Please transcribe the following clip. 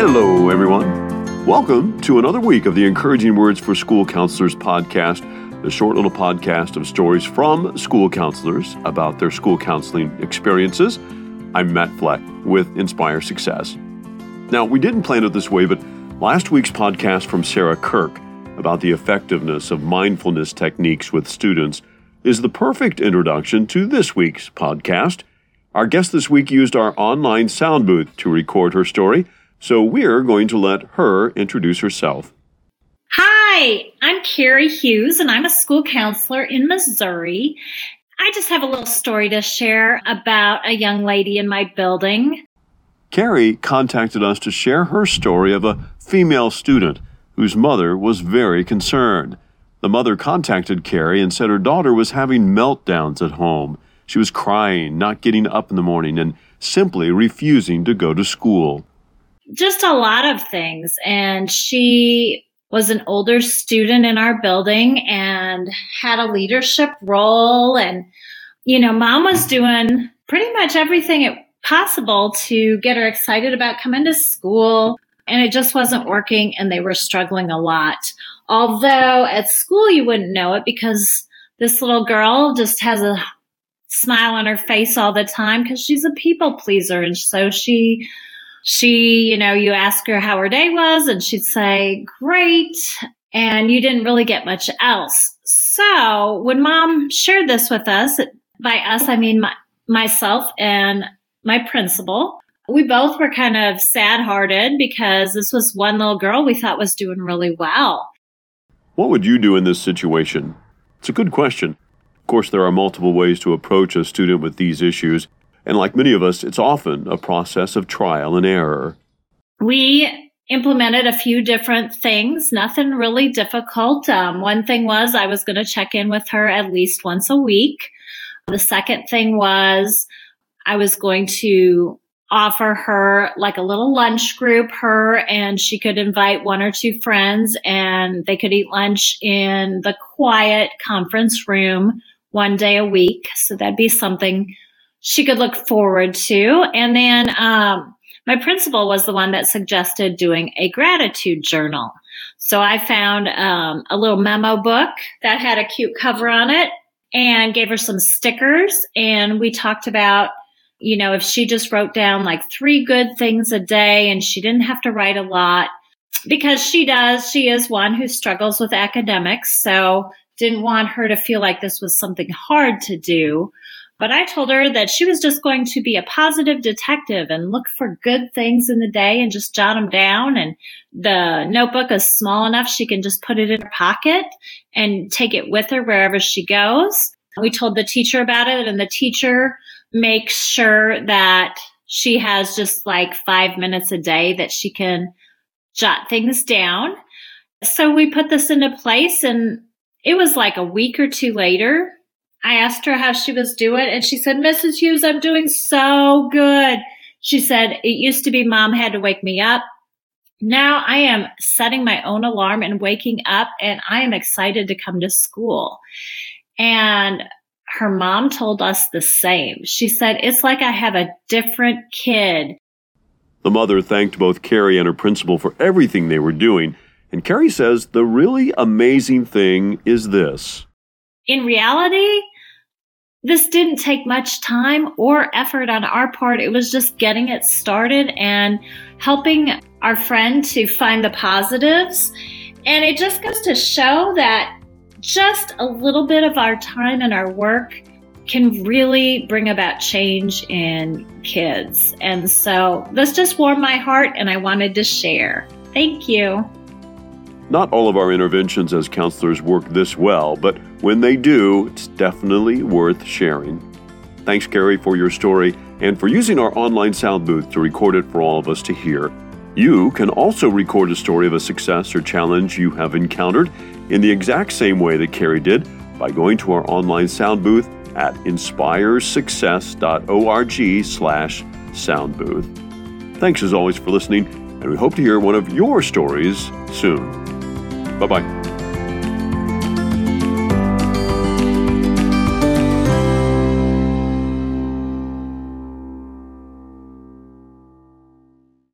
Hello, everyone. Welcome to another week of the Encouraging Words for School Counselors podcast, the short little podcast of stories from school counselors about their school counseling experiences. I'm Matt Fleck with Inspire Success. Now, we didn't plan it this way, but last week's podcast from Sarah Kirk about the effectiveness of mindfulness techniques with students is the perfect introduction to this week's podcast. Our guest this week used our online sound booth to record her story, so we're going to let her introduce herself. Hi, I'm Carrie Hughes, and I'm a school counselor in Missouri. I just have a little story to share about a young lady in my building. Carrie contacted us to share her story of a female student whose mother was very concerned. The mother contacted Carrie and said her daughter was having meltdowns at home. She was crying, not getting up in the morning, and simply refusing to go to school. Just a lot of things. And she was an older student in our building and had a leadership role. And, you know, mom was doing pretty much everything possible to get her excited about coming to school. And it just wasn't working and they were struggling a lot. Although at school you wouldn't know it because this little girl just has a smile on her face all the time because she's a people pleaser. And so she, she, you know, you ask her how her day was and she'd say, great. And you didn't really get much else. So when mom shared this with us, by us, I mean my, myself and my principal, we both were kind of sad hearted because this was one little girl we thought was doing really well. What would you do in this situation? It's a good question. Of course, there are multiple ways to approach a student with these issues, and like many of us, it's often a process of trial and error. We implemented a few different things, nothing really difficult. Um, one thing was I was going to check in with her at least once a week. The second thing was I was going to offer her like a little lunch group, her and she could invite one or two friends and they could eat lunch in the quiet conference room one day a week. So that'd be something she could look forward to. And then, um, my principal was the one that suggested doing a gratitude journal. So I found um, a little memo book that had a cute cover on it and gave her some stickers. And we talked about you know, if she just wrote down like three good things a day and she didn't have to write a lot, because she does, she is one who struggles with academics. So didn't want her to feel like this was something hard to do. But I told her that she was just going to be a positive detective and look for good things in the day and just jot them down. And the notebook is small enough she can just put it in her pocket and take it with her wherever she goes. We told the teacher about it and the teacher makes sure that she has just like five minutes a day that she can jot things down. So we put this into place and it was like a week or two later. I asked her how she was doing and she said, Mrs. Hughes, I'm doing so good. She said, it used to be mom had to wake me up. Now I am setting my own alarm and waking up and I am excited to come to school. And her mom told us the same. She said, It's like I have a different kid. The mother thanked both Carrie and her principal for everything they were doing, and Carrie says the really amazing thing is this. In reality, this didn't take much time or effort on our part. It was just getting it started and helping our friend to find the positives. And it just goes to show that just a little bit of our time and our work can really bring about change in kids. And so this just warmed my heart and I wanted to share. Thank you. Not all of our interventions as counselors work this well, but when they do, it's definitely worth sharing. Thanks, Carrie, for your story and for using our online sound booth to record it for all of us to hear. You can also record a story of a success or challenge you have encountered in the exact same way that Carrie did by going to our online sound booth at inspiresuccess.org slash soundbooth. Thanks as always for listening, and we hope to hear one of your stories soon. Bye bye.